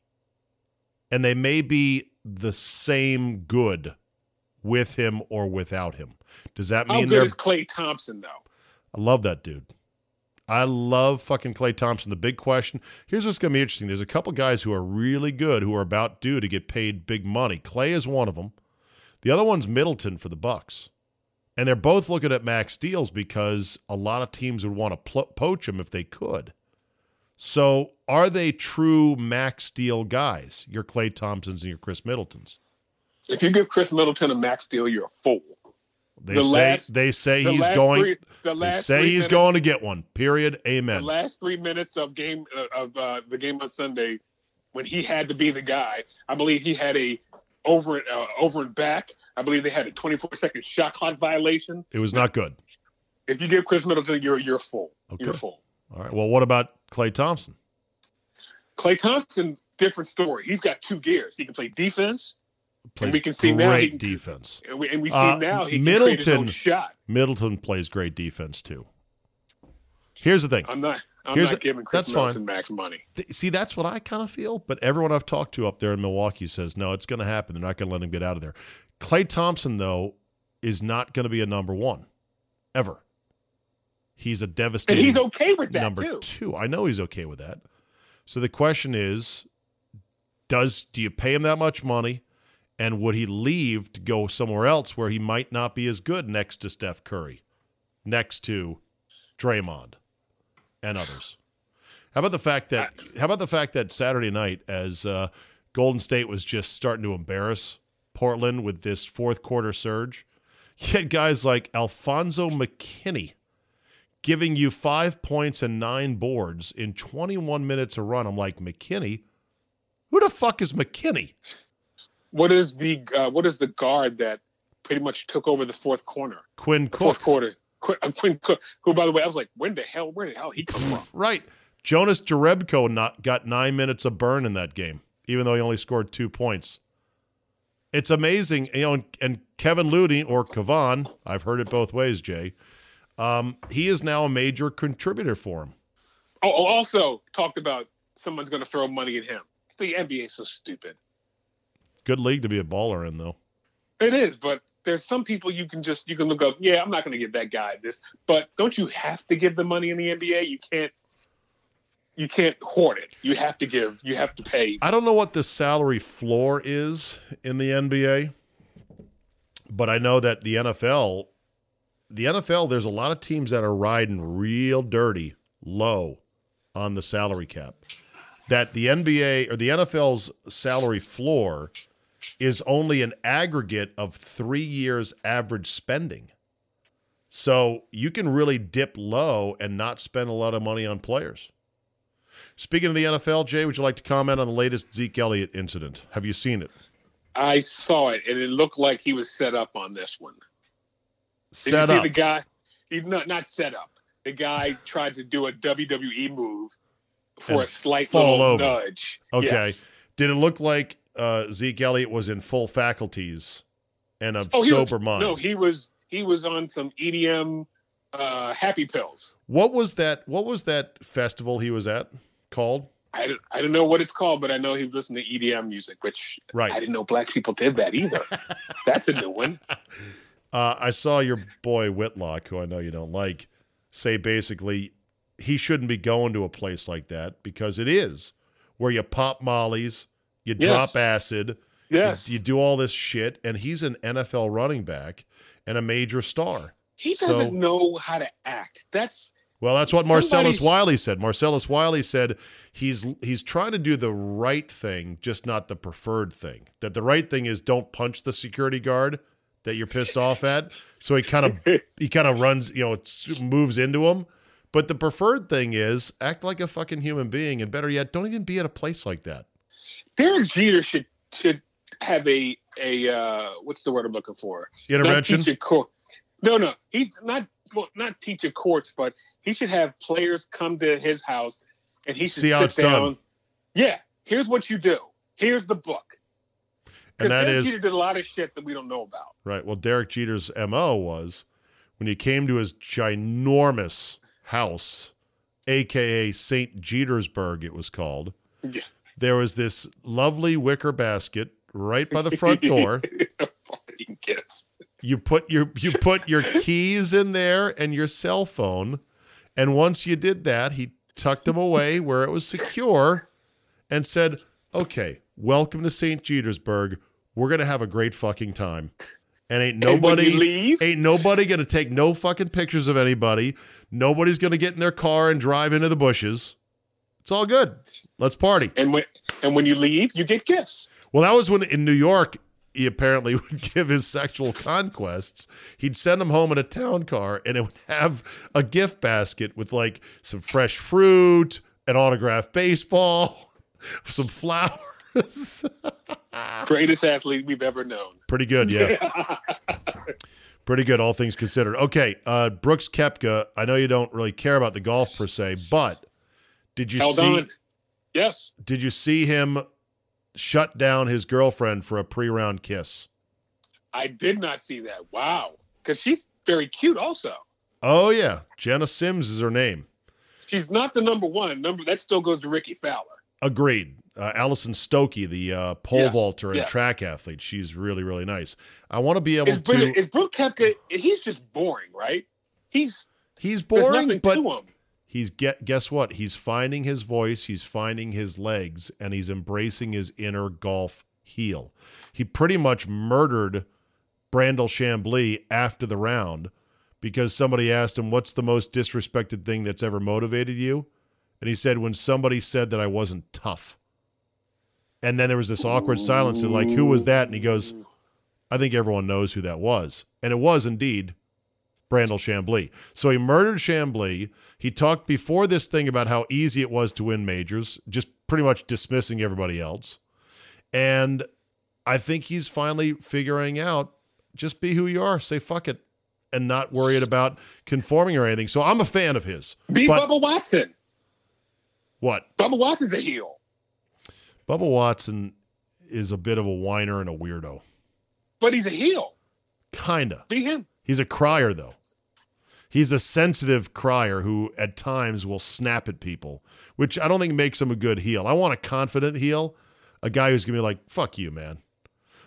and they may be the same good with him or without him. Does that How mean good they're? is Klay Thompson, though? I love that dude. I love fucking Klay Thompson. The big question here's what's going to be interesting. There's a couple guys who are really good who are about due to get paid big money. Klay is one of them. The other one's Middleton for the Bucks, and they're both looking at max deals because a lot of teams would want to pl- poach him if they could. So, are they true max deal guys? Your Klay Thompsons and your Khris Middletons. If you give Khris Middleton a max deal, you're a fool. They The say last- they say The he's going. Three, the They say he's minutes, going to get one. Period. Amen. The last three minutes of game uh, of uh, the game on Sunday when he had to be the guy. I believe he had a over uh, over and back. I believe they had a 24 second shot clock violation. It was not good. If you give Khris Middleton, you're you're full. Okay. You're full. All right. Well, what about Klay Thompson? Klay Thompson, different story. He's got two gears. He can play defense, Plays we can see great now he can- defense. and we, and we see Uh, now he can create his own Middleton- shot. Middleton plays great defense too. Here's the thing. I'm not. I'm Here's not giving Khris that's fine. Max money. See, that's what I kind of feel. But everyone I've talked to up there in Milwaukee says, no, it's going to happen. They're not going to let him get out of there. Klay Thompson, though, is not going to be a number one ever. He's a And devastating he's okay with that number too. two. I know he's okay with that. So the question is, does do you pay him that much money, and would he leave to go somewhere else where he might not be as good next to Steph Curry, next to Draymond, and others? How about the fact that how about the fact that Saturday night, as uh, Golden State was just starting to embarrass Portland with this fourth quarter surge, you had guys like Alfonzo McKinnie giving you five points and nine boards in 21 minutes a run. I'm like, McKinnie? Who the fuck is McKinnie? What is the uh, what is the guard that pretty much took over the fourth corner, Quinn Cook. fourth quarter? Qu- uh, Quinn Cook, who by the way, I was like, when the hell, where the hell he come from? Right. Jonas Jerebko not got nine minutes of burn in that game, even though he only scored two points. It's amazing, you know. And, and Kevin Looney or Kavan, I've heard it both ways, Jay. Um, he is now a major contributor for him. Oh, oh, also talked about someone's going to throw money at him. The NBA is so stupid. Good league to be a baller in, though. It is, but there's some people you can just you can look up. Yeah, I'm not going to give that guy this, but don't you have to give the money in the NBA? You can't. You can't hoard it. You have to give. You have to pay. I don't know what the salary floor is in the NBA, but I know that the NFL, the NFL, there's a lot of teams that are riding real dirty low on the salary cap. That the NBA or the NFL's salary floor is only an aggregate of three years average spending. So you can really dip low and not spend a lot of money on players. Speaking of the NFL, Jay, would you like to comment on the latest Zeke Elliott incident? Have you seen it? I saw it, and it looked like he was set up on this one. Did Set you see up. the guy? He's not not set up. The guy tried to do a WWE move for And a slight fall little over. nudge. Okay. Yes. Did it look like uh, Zeke Elliott was in full faculties and of Oh, he was- sober mind? No, he was he was on some EDM uh, happy pills. what was that? What was that festival he was at called? I don't, I don't know what it's called, but I know he was listening to EDM music, which right. I didn't know black people did that either. That's a new one. Uh, I saw your boy Whitlock, who I know you don't like, say basically he shouldn't be going to a place like that because it is where you pop mollies, you Yes. drop acid, Yes, you, you do all this shit, and he's an NFL running back and a major star. he so- doesn't know how to act. That's Well, that's what Marcellus Wiley said. Marcellus Wiley said he's he's trying to do the right thing, just not the preferred thing. That the right thing is don't punch the security guard that you're pissed off at. So he kind of he kind of runs, you know, moves into him. But the preferred thing is act like a fucking human being, and better yet, don't even be at a place like that. Derek Jeter should should have a a uh, what's the word I'm looking for? Intervention. Not teach a court. No, no, he's not well, not teach a courts, but he should have players come to his house and he should See sit down. done. Yeah, here's what you do. Here's the book. And that Derek is Jeter did a lot of shit that we don't know about. Right. Well, Derek Jeter's MO was when he came to his ginormous house, aka St. Jetersburg, it was called. Yeah. There was this lovely wicker basket right by the front door. You put your you put your keys in there and your cell phone, and once you did that, he tucked them away where it was secure, and said, "Okay, welcome to St. Petersburg. We're gonna have a great fucking time." And ain't nobody leave, Ain't nobody gonna take no fucking pictures of anybody. Nobody's gonna get in their car and drive into the bushes. It's all good. Let's party. and when and when you leave, you get gifts. Well, that was when in New York he apparently would give his sexual conquests. He'd send them home in a town car, and it would have a gift basket with like some fresh fruit, an autographed baseball, some flowers. Greatest athlete we've ever known. Pretty good, yeah. Pretty good, all things considered. Okay, uh, Brooks Koepka. I know you don't really care about the golf per se, but did you Held see? on. Yes. Did you see him shut down his girlfriend for a pre-round kiss? I did not see that. Wow. Because she's very cute also. Oh yeah, Jenna Sims is her name. She's not the number one. Number that still goes to Rickie Fowler. Agreed. Uh, Allison Stokke, the uh, pole Yes, vaulter and yes. track athlete, she's really really nice. I want to be able Is, to. is Brooke Koepka? He's just boring, right? He's he's boring, but to him. He's get guess what? He's finding his voice, he's finding his legs, and he's embracing his inner golf heel. He pretty much murdered Brandel Chamblee after the round because somebody asked him, "What's the most disrespected thing that's ever motivated you?" And he said, "When somebody said that I wasn't tough." And then there was this awkward silence, and like, who was that? And he goes, I think everyone knows who that was. And it was indeed Brandel Chamblee. So he murdered Chamblee. He talked before this thing about how easy it was to win majors, just pretty much dismissing everybody else. And I think he's finally figuring out just be who you are, say fuck it, and not worried about conforming or anything. So I'm a fan of his. Be But- Bubba Watson. What? Bubba Watson's a heel. Bubba Watson is a bit of a whiner and a weirdo. But he's a heel. Kinda. Be him. He's a crier, though. He's a sensitive crier who at times will snap at people, which I don't think makes him a good heel. I want a confident heel, a guy who's going to be like, fuck you, man.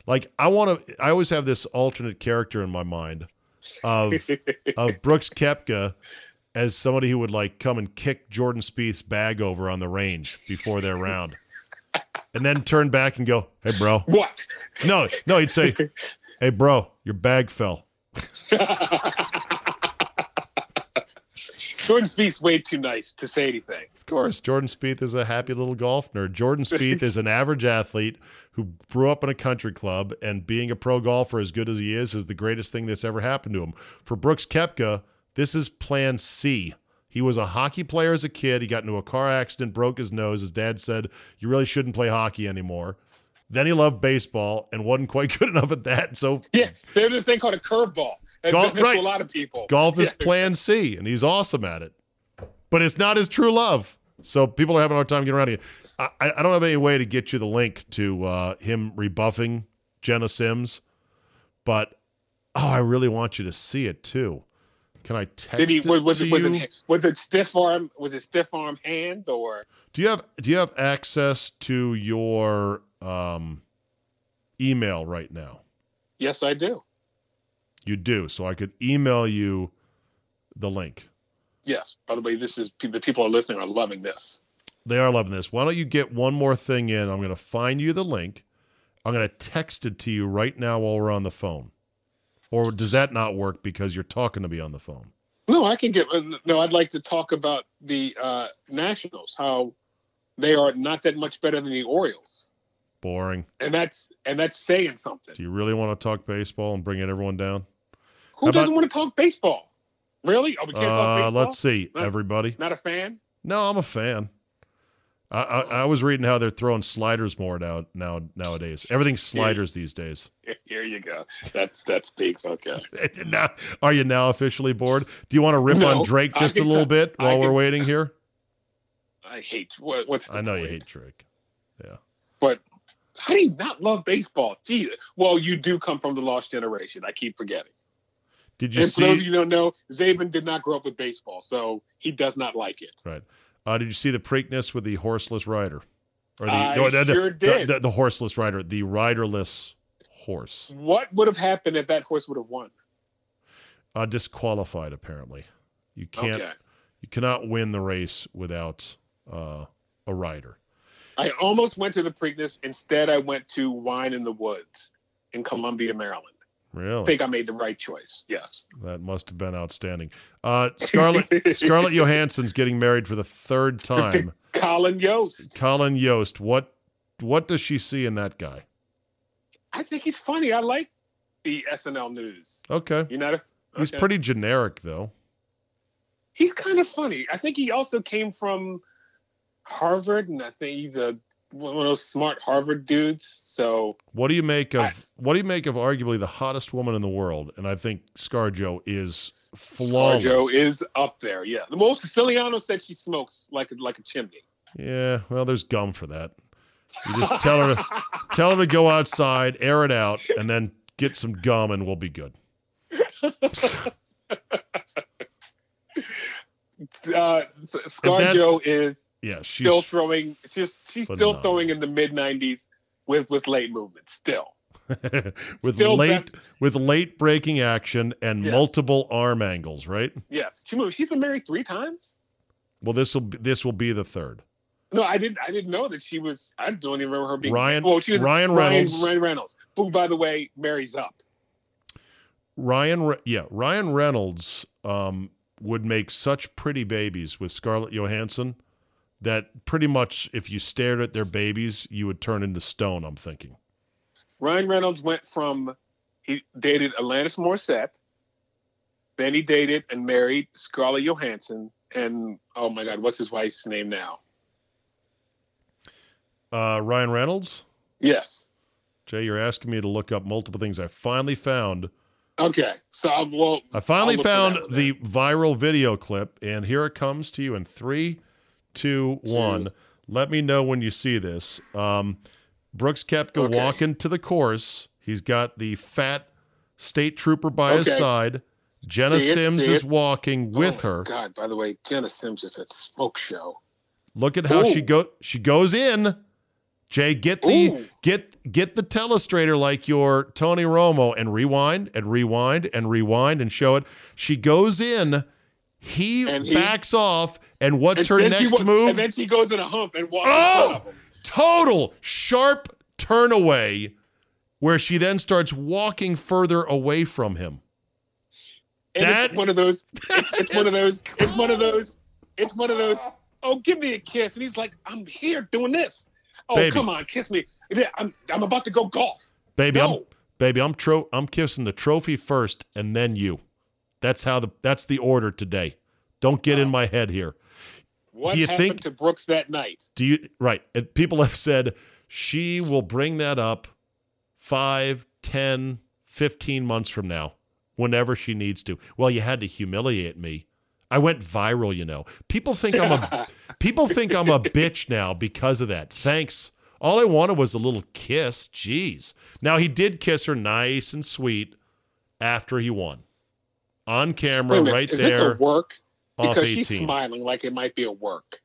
Like, I want to, I always have this alternate character in my mind of, of Brooks Koepka as somebody who would like come and kick Jordan Spieth's bag over on the range before their round. And then turn back and go, hey, bro. what? No, no, he'd say, hey, bro, your bag fell. Jordan Spieth's way too nice to say anything. Of course, Jordan Spieth is a happy little golf nerd. Jordan Spieth is an average athlete who grew up in a country club, and being a pro golfer as good as he is is the greatest thing that's ever happened to him. For Brooks Koepka, this is Plan C. He was a hockey player as a kid. He got into a car accident, broke his nose. His dad said, "You really shouldn't play hockey anymore." Then he loved baseball and wasn't quite good enough at that. So Yeah, there's this thing called a curveball. Golf- right. a lot of people. Golf is Yeah. plan C, and he's awesome at it. But it's not his true love. So people are having a hard time getting around it. I, I don't have any way to get you the link to uh, him rebuffing Jenna Sims, but oh, I really want you to see it too. Can I text Did he? it Was, was to? Was you? it? Was it stiff arm? Was it stiff arm hand or? Do you have Do you have access to your um, email right now? Yes, I do. You do. So I could email you the link. Yes. By the way, this is the people are listening are loving this. They are loving this. Why don't you get one more thing in? I'm going to find you the link. I'm going to text it to you right now while we're on the phone. Or does that not work because you're talking to me on the phone? No, I can get. uh, No, I'd like to talk about the uh, Nationals. How they are not that much better than the Orioles, Boring. and that's and that's saying something. Do you really want to talk baseball and bring everyone down? Who How doesn't want to talk baseball? Really? Oh, we can't talk Uh, baseball. let's see, No. everybody. Not a fan. No, I'm a fan. I, I, I was reading how they're throwing sliders more now, now nowadays. Everything's sliders these days. Here you go. That's that's big. Okay. now, are you now officially bored? Do you want to rip No, on Drake just a little bit I while we're can- waiting here? I hate what, what's. The I know you hate Drake. Yeah. But how do you not love baseball? Gee, well, you do come from the lost generation. I keep forgetting. Did you and for those of you who don't know, Czaban did not grow up with baseball, so he does not like it. Right. Uh, did you see the Preakness with the horseless rider? Or the, I no, the, the- sure the- did. The, the horseless rider, the riderless horse, What would have happened if that horse would have won? uh, disqualified. Apparently, you can't. Okay. You cannot win the race without uh, a rider. I almost went to the Preakness. Instead, I went to Wine in the Woods in Columbia, Maryland. I think I made the right choice. Yes. that must have been outstanding. Uh, Scarlett Scarlett Johansson's getting married for the third time. Colin Yost. Colin Yost. What what does she see in that guy? I think he's funny. I like the SNL news. Okay, You're not a. he's pretty generic though. He's kind of funny. I think he also came from Harvard, and I think he's a one of those smart Harvard dudes. So What do you make of I- what do you make of arguably the hottest woman in the world? And I think ScarJo is flawless. Joe is up there. Yeah, the most Siciliano said she smokes like a, like a chimney. Yeah, well, there's gum for that. You just tell her to tell her to go outside, air it out, and then get some gum, and we'll be good. uh, ScarJo is Yeah, she's still throwing. Just she's still throwing in the mid '90s with with late movement. Still, with still late best- with late breaking action and Yes. multiple arm angles, right? yes. She moved. She's been married three times. Well, this will be, this will be the third. No, I didn't. I didn't know that she was. I don't even remember her being. Ryan- Well, she was Ryan Reynolds. Ryan Reynolds, who, by the way, marries up. Ryan, yeah, Ryan Reynolds um, would make such pretty babies with Scarlett Johansson that pretty much if you stared at their babies, you would turn into stone. I'm thinking. Ryan Reynolds went from he dated Alanis Morissette, then he dated and married Scarlett Johansson, and oh my God, what's his wife's name now? Uh, Ryan Reynolds, Yes. Jay, you're asking me to look up multiple things. I finally found. Okay. So I'll, well, I finally I'll look for found the viral video clip, and here it comes to you in three, two, Two. one. Let me know when you see this. Um, Brooks Koepka Okay. walking to the course. He's got the fat state trooper by his side. Jenna it, Sims is walking Oh with my her. God, by the way, Jenna Sims is at Smoke Show. Look at how she go. She goes in. Jay, get the Ooh. get get the telestrator like your Tony Romo and rewind and rewind and rewind and show it. She goes in. He, he- backs off, and what's And her next move? And then she goes in a hump and walks Oh! front of him. Total sharp turn away, where she then starts walking further away from him. And That- it's one of those. It's, it's one of those. It's one of those. It's one of those. Oh, give me a kiss, and he's like, "I'm here doing this." Oh, Baby. come on, kiss me. I'm. I'm about to go golf. Baby, I'm baby, I'm tro- I'm kissing the trophy first and then you. That's how the that's the order today. Don't get in my head here. What Do you happened think- to Brooks that night? Do you right? People have said she will bring that up 5, 10, 15 months from now, whenever she needs to. Well, you had to humiliate me. I went viral, you know. People think I'm a people think I'm a bitch now because of that. Thanks. All I wanted was a little kiss. Jeez. Now he did kiss her nice and sweet after he won. On camera, right is this there, a work? Because 18. she's smiling like it might be a work.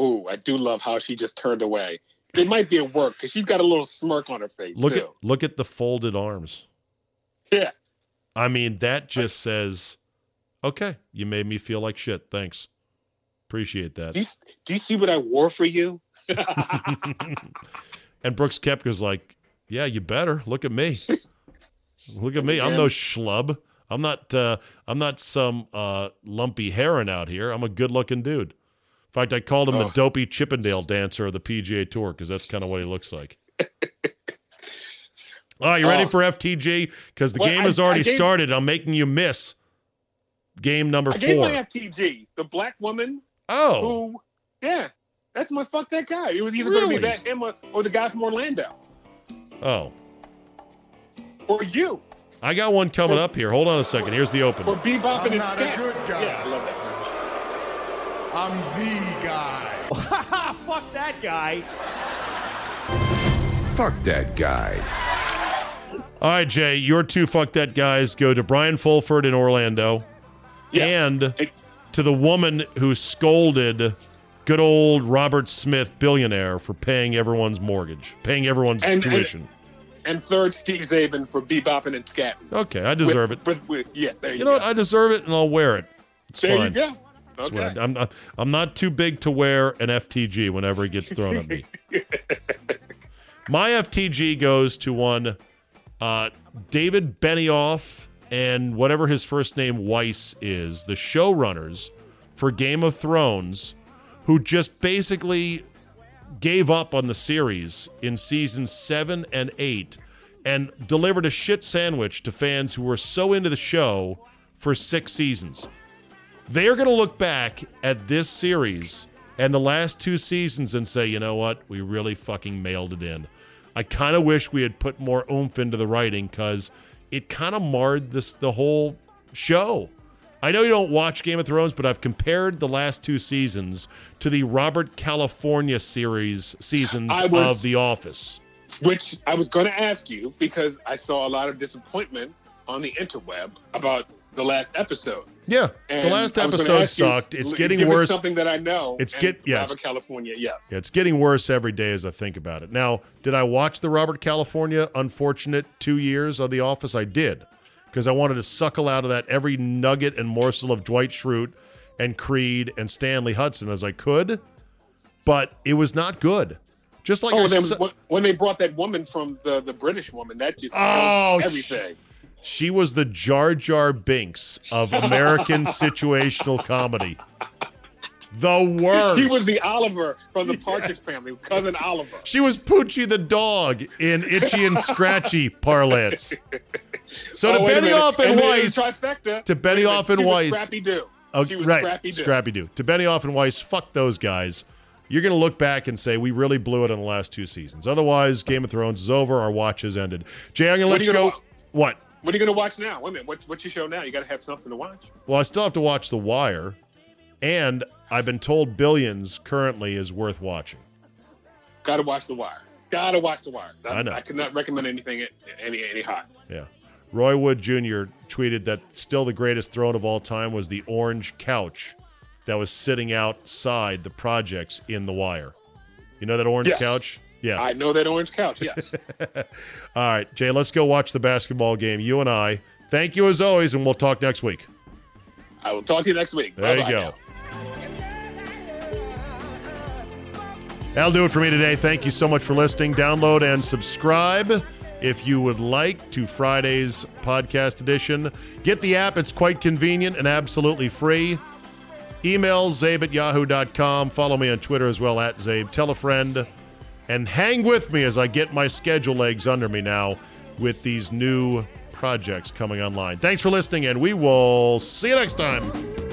Ooh, I do love how she just turned away. It might be a work because she's got a little smirk on her face Look too. at look at the folded arms. Yeah. I mean, that just says, okay, you made me feel like shit. Thanks. Appreciate that. Do you, do you see what I wore for you? and Brooks Koepka's like, yeah, you better. Look at me. Look at me. I'm no schlub. I'm not uh I'm not some uh lumpy heron out here. I'm a good looking dude. In fact, I called him the Oh. dopey Chippendale dancer of the PGA Tour because that's kind of what he looks like. All right, you ready Oh. for FTG? Because the Well, game I- has already I gave- started. I'm making you miss game number I gave four. my FTG, the black woman oh, who, yeah, that's my fuck that guy. It was either going to be that him or, or the guy from Orlando oh. or you I got one coming up here. Hold on a second. Here's the open. or Bebop I'm and not a good guy. Yeah, I love that. I'm the guy. Fuck that guy. Fuck that guy. All right, Jay, your two fuck that guys go to Brian Fulford in Orlando Yes. and to the woman who scolded good old Robert Smith, billionaire, for paying everyone's mortgage, paying everyone's And- and- tuition. and third, Steve Czaban for Bebopping and Scatting. okay, I deserve With- it. with- with- yeah, there you, You know go. what? I deserve it, and I'll wear it. It's there fine. you go. Okay. I'm not. I'm not too big to wear an FTG whenever it gets thrown at me. My FTG goes to one uh, David Benioff and whatever his first name Weiss is, the showrunners for Game of Thrones, who just basically gave up on the series in seasons seven and eight and delivered a shit sandwich to fans who were so into the show for six seasons. They are going to look back at this series and the last two seasons and say, you know what, we really fucking mailed it in. I kind of wish we had put more oomph into the writing because it kind of marred this the whole show. I know you don't watch Game of Thrones, but I've compared the last two seasons to the Robert California series seasons was- of The Office. Which I was going to ask you because I saw a lot of disappointment on the interweb about the last episode. Yeah, And the last I was gonna episode ask you, sucked. It's getting worse. Something that I know. It's get- yes. Robert California. Yes. Yeah, it's getting worse every day as I think about it. Now, did I watch the Robert California unfortunate two years of The Office? I did, because I wanted to suckle out of that every nugget and morsel of Dwight Schrute and Creed and Stanley Hudson as I could, but it was not good. Just like oh, I oh, then su- when- they brought that woman from the the British woman, that just Oh, everything. she was the Jar Jar Binks of American situational comedy. The worst. She was the Oliver from the Partridge Family, cousin Oliver. She was Poochie the dog in Itchy and Scratchy parlance. So Oh, to. Benioff and the Weiss, trifecta. to Benioff and Weiss. Scrappy Doo. Oh, she was right, Scrappy Doo. Scrappy Doo. To Benioff and Weiss, fuck those guys. You're going to look back and say we really blew it on the last two seasons. Otherwise, Game of Thrones is over. Our watch has ended. Jay, I'm going to let you you go. gonna What? What are you going to watch now? Wait a minute. What, what's your show now? You got to have something to watch. Well, I still have to watch The Wire, and I've been told Billions currently is worth watching. Got to watch The Wire. Got to watch The Wire. I know. I could not recommend anything any any hot. Yeah. Roy Wood Jr. tweeted that still the greatest throne of all time was the orange couch that was sitting outside the projects in The Wire. You know that orange Yes. couch? Yeah. I know that orange couch. Yes. All right, Jay, let's go watch the basketball game. You and I. Thank you as always, and we'll talk next week. I will talk to you next week. There you Bye-bye go. now. That'll do it for me today. Thank you so much for listening. Download and subscribe if you would like to Friday's podcast edition. Get the app, it's quite convenient and absolutely free. Email czabe at yahoo.com. Follow me on Twitter as well at czabe. Tell a friend. And hang with me as I get my schedule legs under me now with these new projects coming online. Thanks for listening, and we will see you next time.